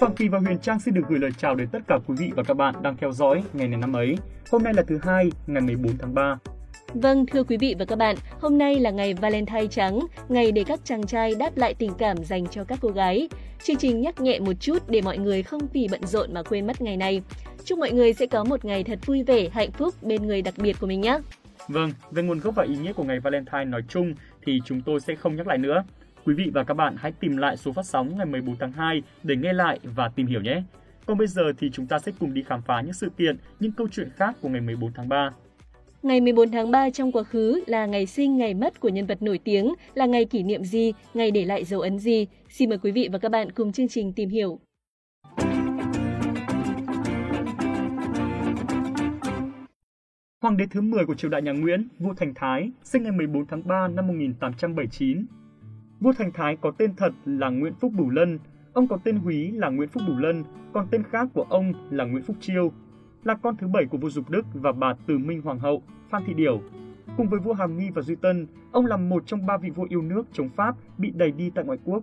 Phạm Kỳ và Huyền Trang xin được gửi lời chào đến tất cả quý vị và các bạn đang theo dõi ngày này năm ấy. Hôm nay là thứ hai, ngày 14 tháng 3. Vâng, thưa quý vị và các bạn, hôm nay là ngày Valentine trắng, ngày để các chàng trai đáp lại tình cảm dành cho các cô gái. Chương trình nhắc nhẹ một chút để mọi người không vì bận rộn mà quên mất ngày này. Chúc mọi người sẽ có một ngày thật vui vẻ, hạnh phúc bên người đặc biệt của mình nhé. Vâng, về nguồn gốc và ý nghĩa của ngày Valentine nói chung thì chúng tôi sẽ không nhắc lại nữa. Quý vị và các bạn hãy tìm lại số phát sóng ngày 14 tháng 2 để nghe lại và tìm hiểu nhé. Còn bây giờ thì chúng ta sẽ cùng đi khám phá những sự kiện, những câu chuyện khác của ngày 14 tháng 3. Ngày 14 tháng 3 trong quá khứ là ngày sinh, ngày mất của nhân vật nổi tiếng, là ngày kỷ niệm gì, ngày để lại dấu ấn gì? Xin mời quý vị và các bạn cùng chương trình tìm hiểu. Hoàng đế thứ 10 của triều đại nhà Nguyễn, vua Thành Thái, sinh ngày 14 tháng 3 năm 1879. Vua Thành Thái có tên thật là Nguyễn Phúc Bửu Lân, ông có tên húy là Nguyễn Phúc Bửu Lân, còn tên khác của ông là Nguyễn Phúc Chiêu, là con thứ bảy của vua Dục Đức và bà Từ Minh Hoàng hậu Phan Thị Điểu. Cùng với vua Hàm Nghi và Duy Tân, ông là một trong ba vị vua yêu nước chống Pháp bị đẩy đi tại ngoại quốc.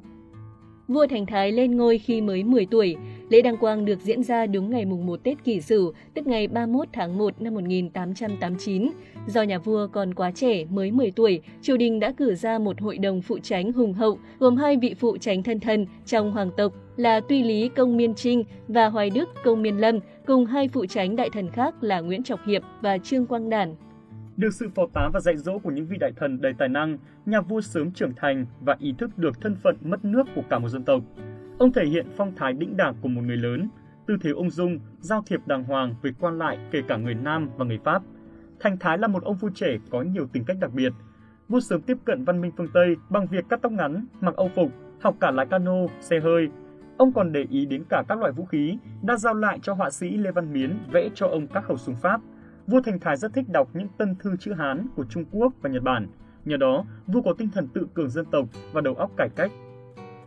Vua Thành Thái lên ngôi khi mới 10 tuổi. Lễ đăng quang được diễn ra đúng ngày mùng 1 Tết Kỷ Sửu, tức ngày 31 tháng 1 năm 1889. Do nhà vua còn quá trẻ, mới 10 tuổi, triều đình đã cử ra một hội đồng phụ tránh hùng hậu, gồm hai vị phụ tránh thân thân trong hoàng tộc là Tuy Lý Công Miên Trinh và Hoài Đức Công Miên Lâm, cùng hai phụ tránh đại thần khác là Nguyễn Trọng Hiệp và Trương Quang Đản. Được sự phò tá và dạy dỗ của những vị đại thần đầy tài năng, nhà vua sớm trưởng thành và ý thức được thân phận mất nước của cả một dân tộc. Ông thể hiện phong thái đĩnh đạc của một người lớn, tư thế ung dung, giao thiệp đàng hoàng với quan lại kể cả người Nam và người Pháp. Thành Thái là một ông vua trẻ có nhiều tính cách đặc biệt. Vua sớm tiếp cận văn minh phương Tây bằng việc cắt tóc ngắn, mặc âu phục, học cả lái cano, xe hơi. Ông còn để ý đến cả các loại vũ khí, đã giao lại cho họa sĩ Lê Văn Miến vẽ cho ông các khẩu súng Pháp Vua Thành Thái rất thích đọc những tân thư chữ Hán của Trung Quốc và Nhật Bản. Nhờ đó, vua có tinh thần tự cường dân tộc và đầu óc cải cách.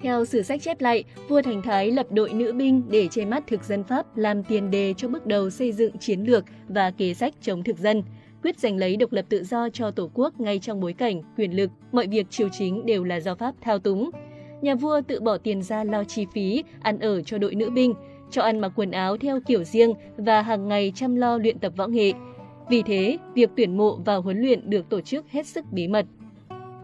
Theo sử sách chép lại, vua Thành Thái lập đội nữ binh để che mắt thực dân Pháp làm tiền đề cho bước đầu xây dựng chiến lược và kế sách chống thực dân quyết giành lấy độc lập tự do cho Tổ quốc ngay trong bối cảnh quyền lực, mọi việc triều chính đều là do Pháp thao túng. Nhà vua tự bỏ tiền ra lo chi phí, ăn ở cho đội nữ binh, cho ăn mặc quần áo theo kiểu riêng và hàng ngày chăm lo luyện tập võ nghệ. Vì thế, việc tuyển mộ và huấn luyện được tổ chức hết sức bí mật.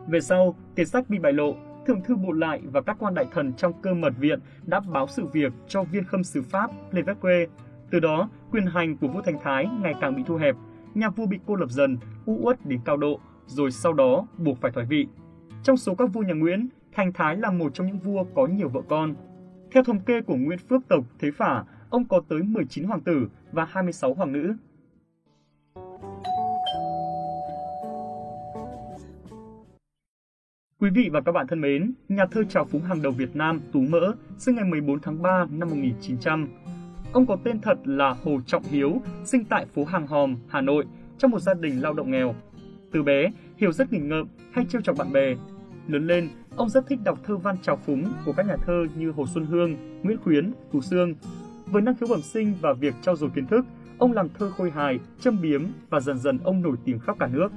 Về sau, tiền sách bị bại lộ, Thượng thư Bộ Lại và các quan đại thần trong cơ mật viện đã báo sự việc cho viên khâm sứ Pháp Levesque. Từ đó, quyền hành của vua Thành Thái ngày càng bị thu hẹp, nhà vua bị cô lập dần, u uất đến cao độ, rồi sau đó buộc phải thoái vị. Trong số các vua nhà Nguyễn, Thành Thái là một trong những vua có nhiều vợ con. Theo thống kê của Nguyễn Phước Tộc Thế Phả, ông có tới 19 hoàng tử và 26 hoàng nữ. Quý vị và các bạn thân mến, nhà thơ trào phúng hàng đầu Việt Nam Tú Mỡ sinh ngày 14 tháng 3 năm 1900. Ông có tên thật là Hồ Trọng Hiếu, sinh tại phố Hàng Hòm, Hà Nội, trong một gia đình lao động nghèo. Từ bé, Hiếu rất nghịch ngợm, hay trêu chọc bạn bè. Lớn lên, ông rất thích đọc thơ văn trào phúng của các nhà thơ như Hồ Xuân Hương, Nguyễn Khuyến, Tú Sương. Với năng khiếu bẩm sinh và việc trau dồi kiến thức, ông làm thơ khôi hài, châm biếm và dần dần ông nổi tiếng khắp cả nước.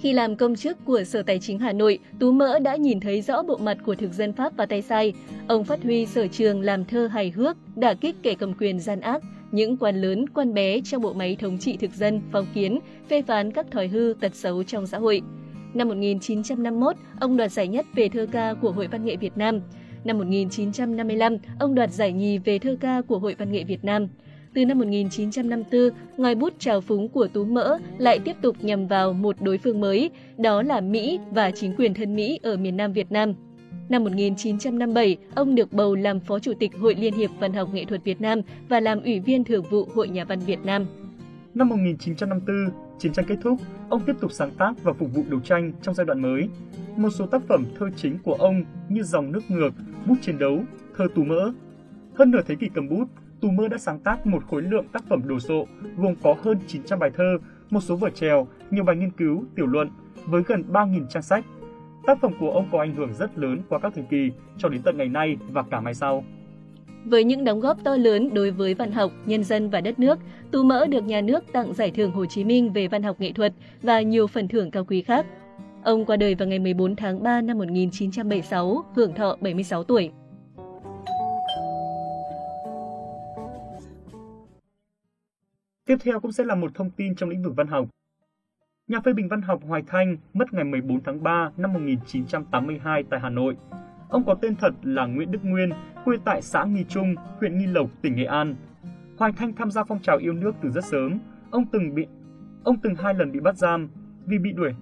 Khi làm công chức của Sở Tài chính Hà Nội, Tú Mỡ đã nhìn thấy rõ bộ mặt của thực dân Pháp và tay sai. Ông phát huy sở trường làm thơ hài hước, đả kích kẻ cầm quyền gian ác, những quan lớn, quan bé trong bộ máy thống trị thực dân, phong kiến, phê phán các thói hư, tật xấu trong xã hội. Năm 1951, ông đoạt giải nhất về thơ ca của Hội Văn nghệ Việt Nam. Năm 1955, ông đoạt giải nhì về thơ ca của Hội Văn nghệ Việt Nam. Từ năm 1954, ngòi bút trào phúng của Tú Mỡ lại tiếp tục nhằm vào một đối phương mới, đó là Mỹ và chính quyền thân Mỹ ở miền Nam Việt Nam. Năm 1957, ông được bầu làm Phó Chủ tịch Hội Liên hiệp Văn học Nghệ thuật Việt Nam và làm Ủy viên Thường vụ Hội Nhà văn Việt Nam. Năm 1954, chiến tranh kết thúc, ông tiếp tục sáng tác và phục vụ đấu tranh trong giai đoạn mới. Một số tác phẩm thơ chính của ông như Dòng nước ngược, Bút chiến đấu, Thơ tù mỡ. Hơn nửa thế kỷ cầm bút, Tù Mơ đã sáng tác một khối lượng tác phẩm đồ sộ gồm có hơn 900 bài thơ, một số vở trèo, nhiều bài nghiên cứu, tiểu luận với gần 3.000 trang sách. Tác phẩm của ông có ảnh hưởng rất lớn qua các thời kỳ cho đến tận ngày nay và cả mai sau. Với những đóng góp to lớn đối với văn học, nhân dân và đất nước, Tú Mỡ được nhà nước tặng Giải thưởng Hồ Chí Minh về văn học nghệ thuật và nhiều phần thưởng cao quý khác. Ông qua đời vào ngày 14 tháng 3 năm 1976, hưởng thọ 76 tuổi. Tiếp theo cũng sẽ là một thông tin trong lĩnh vực văn học. Nhà phê bình văn học Hoài Thanh mất ngày 14 tháng 3 năm 1982 tại Hà Nội Ông có tên thật là Nguyễn Đức Nguyên, quê tại xã Nghi Trung, huyện Nghi Lộc, tỉnh Nghệ An. Hoài Thanh tham gia phong trào yêu nước từ rất sớm. Ông từng bị ông từng hai lần bị bắt giam vì bị đuổi.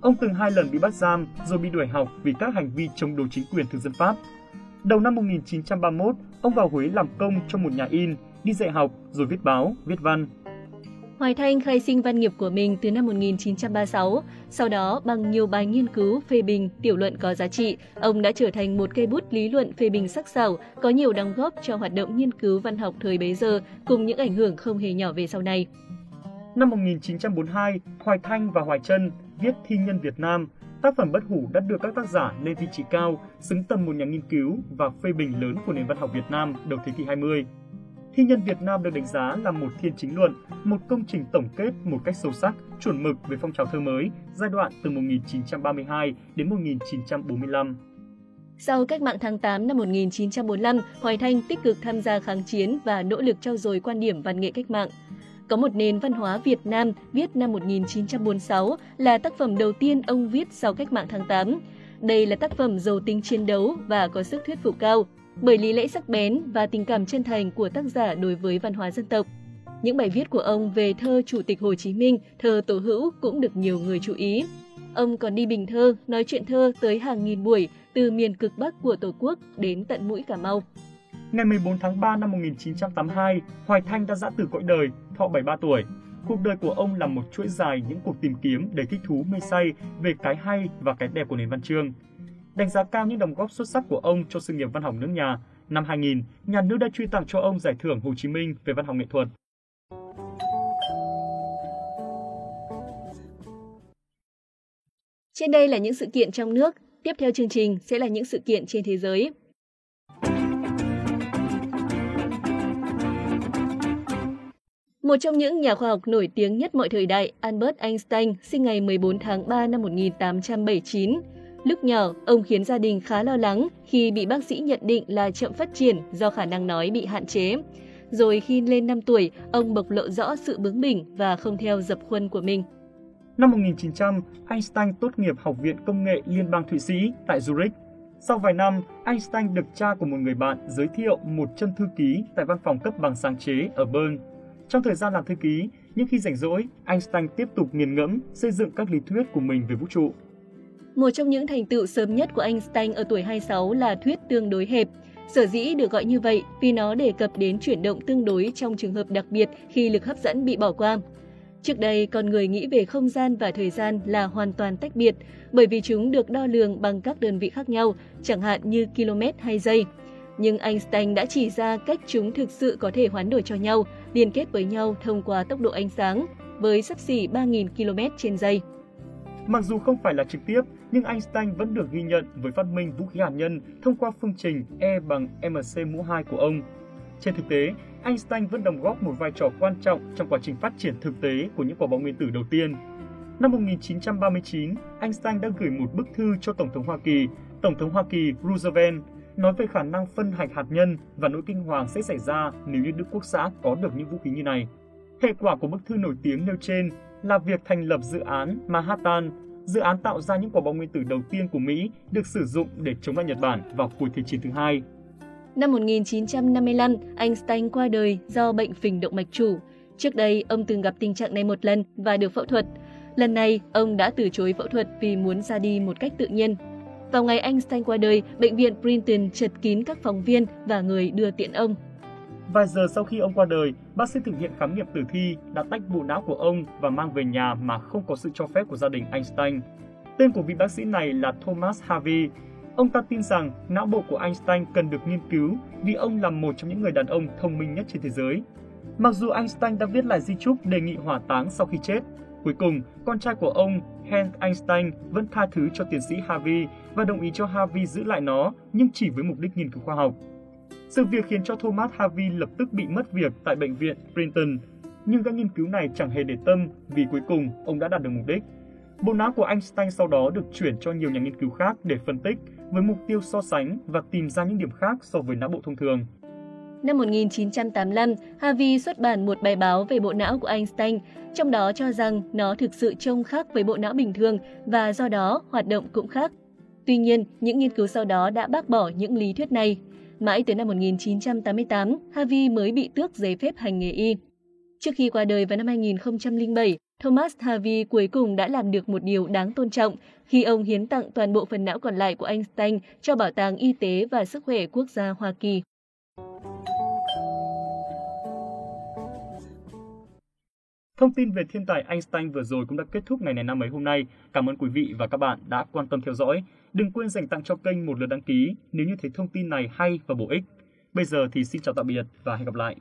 Ông từng hai lần bị bắt giam rồi bị đuổi học vì các hành vi chống đối chính quyền thực dân Pháp. Đầu năm 1931, ông vào Huế làm công trong một nhà in, đi dạy học rồi viết báo, viết văn. Hoài Thanh khai sinh văn nghiệp của mình từ năm 1936, sau đó bằng nhiều bài nghiên cứu, phê bình, tiểu luận có giá trị, ông đã trở thành một cây bút lý luận phê bình sắc sảo, có nhiều đóng góp cho hoạt động nghiên cứu văn học thời bấy giờ cùng những ảnh hưởng không hề nhỏ về sau này. Năm 1942, Hoài Thanh và Hoài Trân viết Thi nhân Việt Nam, tác phẩm bất hủ đã đưa các tác giả lên vị trí cao, xứng tầm một nhà nghiên cứu và phê bình lớn của nền văn học Việt Nam đầu thế kỷ 20. Thi nhân Việt Nam được đánh giá là một thiên chính luận, một công trình tổng kết một cách sâu sắc, chuẩn mực về phong trào thơ mới giai đoạn từ 1932 đến 1945. Sau cách mạng tháng 8 năm 1945, Hoài Thanh tích cực tham gia kháng chiến và nỗ lực trau dồi quan điểm văn nghệ cách mạng. Có một nền văn hóa Việt Nam viết năm 1946 là tác phẩm đầu tiên ông viết sau cách mạng tháng 8. Đây là tác phẩm giàu tính chiến đấu và có sức thuyết phục cao, bởi lý lẽ sắc bén và tình cảm chân thành của tác giả đối với văn hóa dân tộc. Những bài viết của ông về thơ Chủ tịch Hồ Chí Minh, thơ Tổ Hữu cũng được nhiều người chú ý. Ông còn đi bình thơ, nói chuyện thơ tới hàng nghìn buổi từ miền cực Bắc của Tổ quốc đến tận mũi Cà Mau. Ngày 14 tháng 3 năm 1982, Hoài Thanh đã dã từ cõi đời, thọ 73 tuổi. Cuộc đời của ông là một chuỗi dài những cuộc tìm kiếm đầy thích thú mê say về cái hay và cái đẹp của nền văn chương. Đánh giá cao những đóng góp xuất sắc của ông cho sự nghiệp văn học nước nhà, năm 2000, nhà nước đã truy tặng cho ông giải thưởng Hồ Chí Minh về văn học nghệ thuật. Trên đây là những sự kiện trong nước, tiếp theo chương trình sẽ là những sự kiện trên thế giới. Một trong những nhà khoa học nổi tiếng nhất mọi thời đại, Albert Einstein, sinh ngày 14 tháng 3 năm 1879. Lúc nhỏ, ông khiến gia đình khá lo lắng khi bị bác sĩ nhận định là chậm phát triển do khả năng nói bị hạn chế. Rồi khi lên 5 tuổi, ông bộc lộ rõ sự bướng bỉnh và không theo dập khuôn của mình. Năm 1900, Einstein tốt nghiệp Học viện Công nghệ Liên bang Thụy Sĩ tại Zurich. Sau vài năm, Einstein được cha của một người bạn giới thiệu một chân thư ký tại văn phòng cấp bằng sáng chế ở Bern. Trong thời gian làm thư ký, nhưng khi rảnh rỗi, Einstein tiếp tục nghiền ngẫm xây dựng các lý thuyết của mình về vũ trụ. Một trong những thành tựu sớm nhất của Einstein ở tuổi 26 là thuyết tương đối hẹp. Sở dĩ được gọi như vậy vì nó đề cập đến chuyển động tương đối trong trường hợp đặc biệt khi lực hấp dẫn bị bỏ qua. Trước đây, con người nghĩ về không gian và thời gian là hoàn toàn tách biệt bởi vì chúng được đo lường bằng các đơn vị khác nhau, chẳng hạn như km hay giây. Nhưng Einstein đã chỉ ra cách chúng thực sự có thể hoán đổi cho nhau, liên kết với nhau thông qua tốc độ ánh sáng với sắp xỉ 3.000 km trên giây. Mặc dù không phải là trực tiếp, nhưng Einstein vẫn được ghi nhận với phát minh vũ khí hạt nhân thông qua phương trình E bằng mc mũ 2 của ông. Trên thực tế, Einstein vẫn đóng góp một vai trò quan trọng trong quá trình phát triển thực tế của những quả bom nguyên tử đầu tiên. Năm 1939, Einstein đã gửi một bức thư cho Tổng thống Hoa Kỳ, Tổng thống Hoa Kỳ Roosevelt, nói về khả năng phân hạch hạt nhân và nỗi kinh hoàng sẽ xảy ra nếu như Đức Quốc xã có được những vũ khí như này. Hệ quả của bức thư nổi tiếng nêu trên là việc thành lập dự án Manhattan, dự án tạo ra những quả bom nguyên tử đầu tiên của Mỹ được sử dụng để chống lại Nhật Bản vào cuối Thế chiến thứ hai. Năm 1955, Einstein qua đời do bệnh phình động mạch chủ. Trước đây, ông từng gặp tình trạng này một lần và được phẫu thuật. Lần này, ông đã từ chối phẫu thuật vì muốn ra đi một cách tự nhiên. Vào ngày Einstein qua đời, bệnh viện Princeton chật kín các phóng viên và người đưa tiện ông. Vài giờ sau khi ông qua đời, bác sĩ thực hiện khám nghiệm tử thi đã tách bộ não của ông và mang về nhà mà không có sự cho phép của gia đình Einstein. Tên của vị bác sĩ này là Thomas Harvey. Ông ta tin rằng não bộ của Einstein cần được nghiên cứu vì ông là một trong những người đàn ông thông minh nhất trên thế giới. Mặc dù Einstein đã viết lại di chúc đề nghị hỏa táng sau khi chết, cuối cùng con trai của ông Hans Einstein vẫn tha thứ cho tiến sĩ Harvey và đồng ý cho Harvey giữ lại nó nhưng chỉ với mục đích nghiên cứu khoa học. Sự việc khiến cho Thomas Harvey lập tức bị mất việc tại bệnh viện Princeton, nhưng các nghiên cứu này chẳng hề để tâm vì cuối cùng ông đã đạt được mục đích. Bộ não của Einstein sau đó được chuyển cho nhiều nhà nghiên cứu khác để phân tích với mục tiêu so sánh và tìm ra những điểm khác so với não bộ thông thường. Năm 1985, Harvey xuất bản một bài báo về bộ não của Einstein, trong đó cho rằng nó thực sự trông khác với bộ não bình thường và do đó hoạt động cũng khác. Tuy nhiên, những nghiên cứu sau đó đã bác bỏ những lý thuyết này. Mãi tới năm 1988, Harvey mới bị tước giấy phép hành nghề y. Trước khi qua đời vào năm 2007, Thomas Harvey cuối cùng đã làm được một điều đáng tôn trọng khi ông hiến tặng toàn bộ phần não còn lại của Einstein cho Bảo tàng Y tế và Sức khỏe Quốc gia Hoa Kỳ. Thông tin về thiên tài Einstein vừa rồi cũng đã kết thúc ngày này năm ấy hôm nay. Cảm ơn quý vị và các bạn đã quan tâm theo dõi. Đừng quên dành tặng cho kênh một lượt đăng ký nếu như thấy thông tin này hay và bổ ích. Bây giờ thì xin chào tạm biệt và hẹn gặp lại.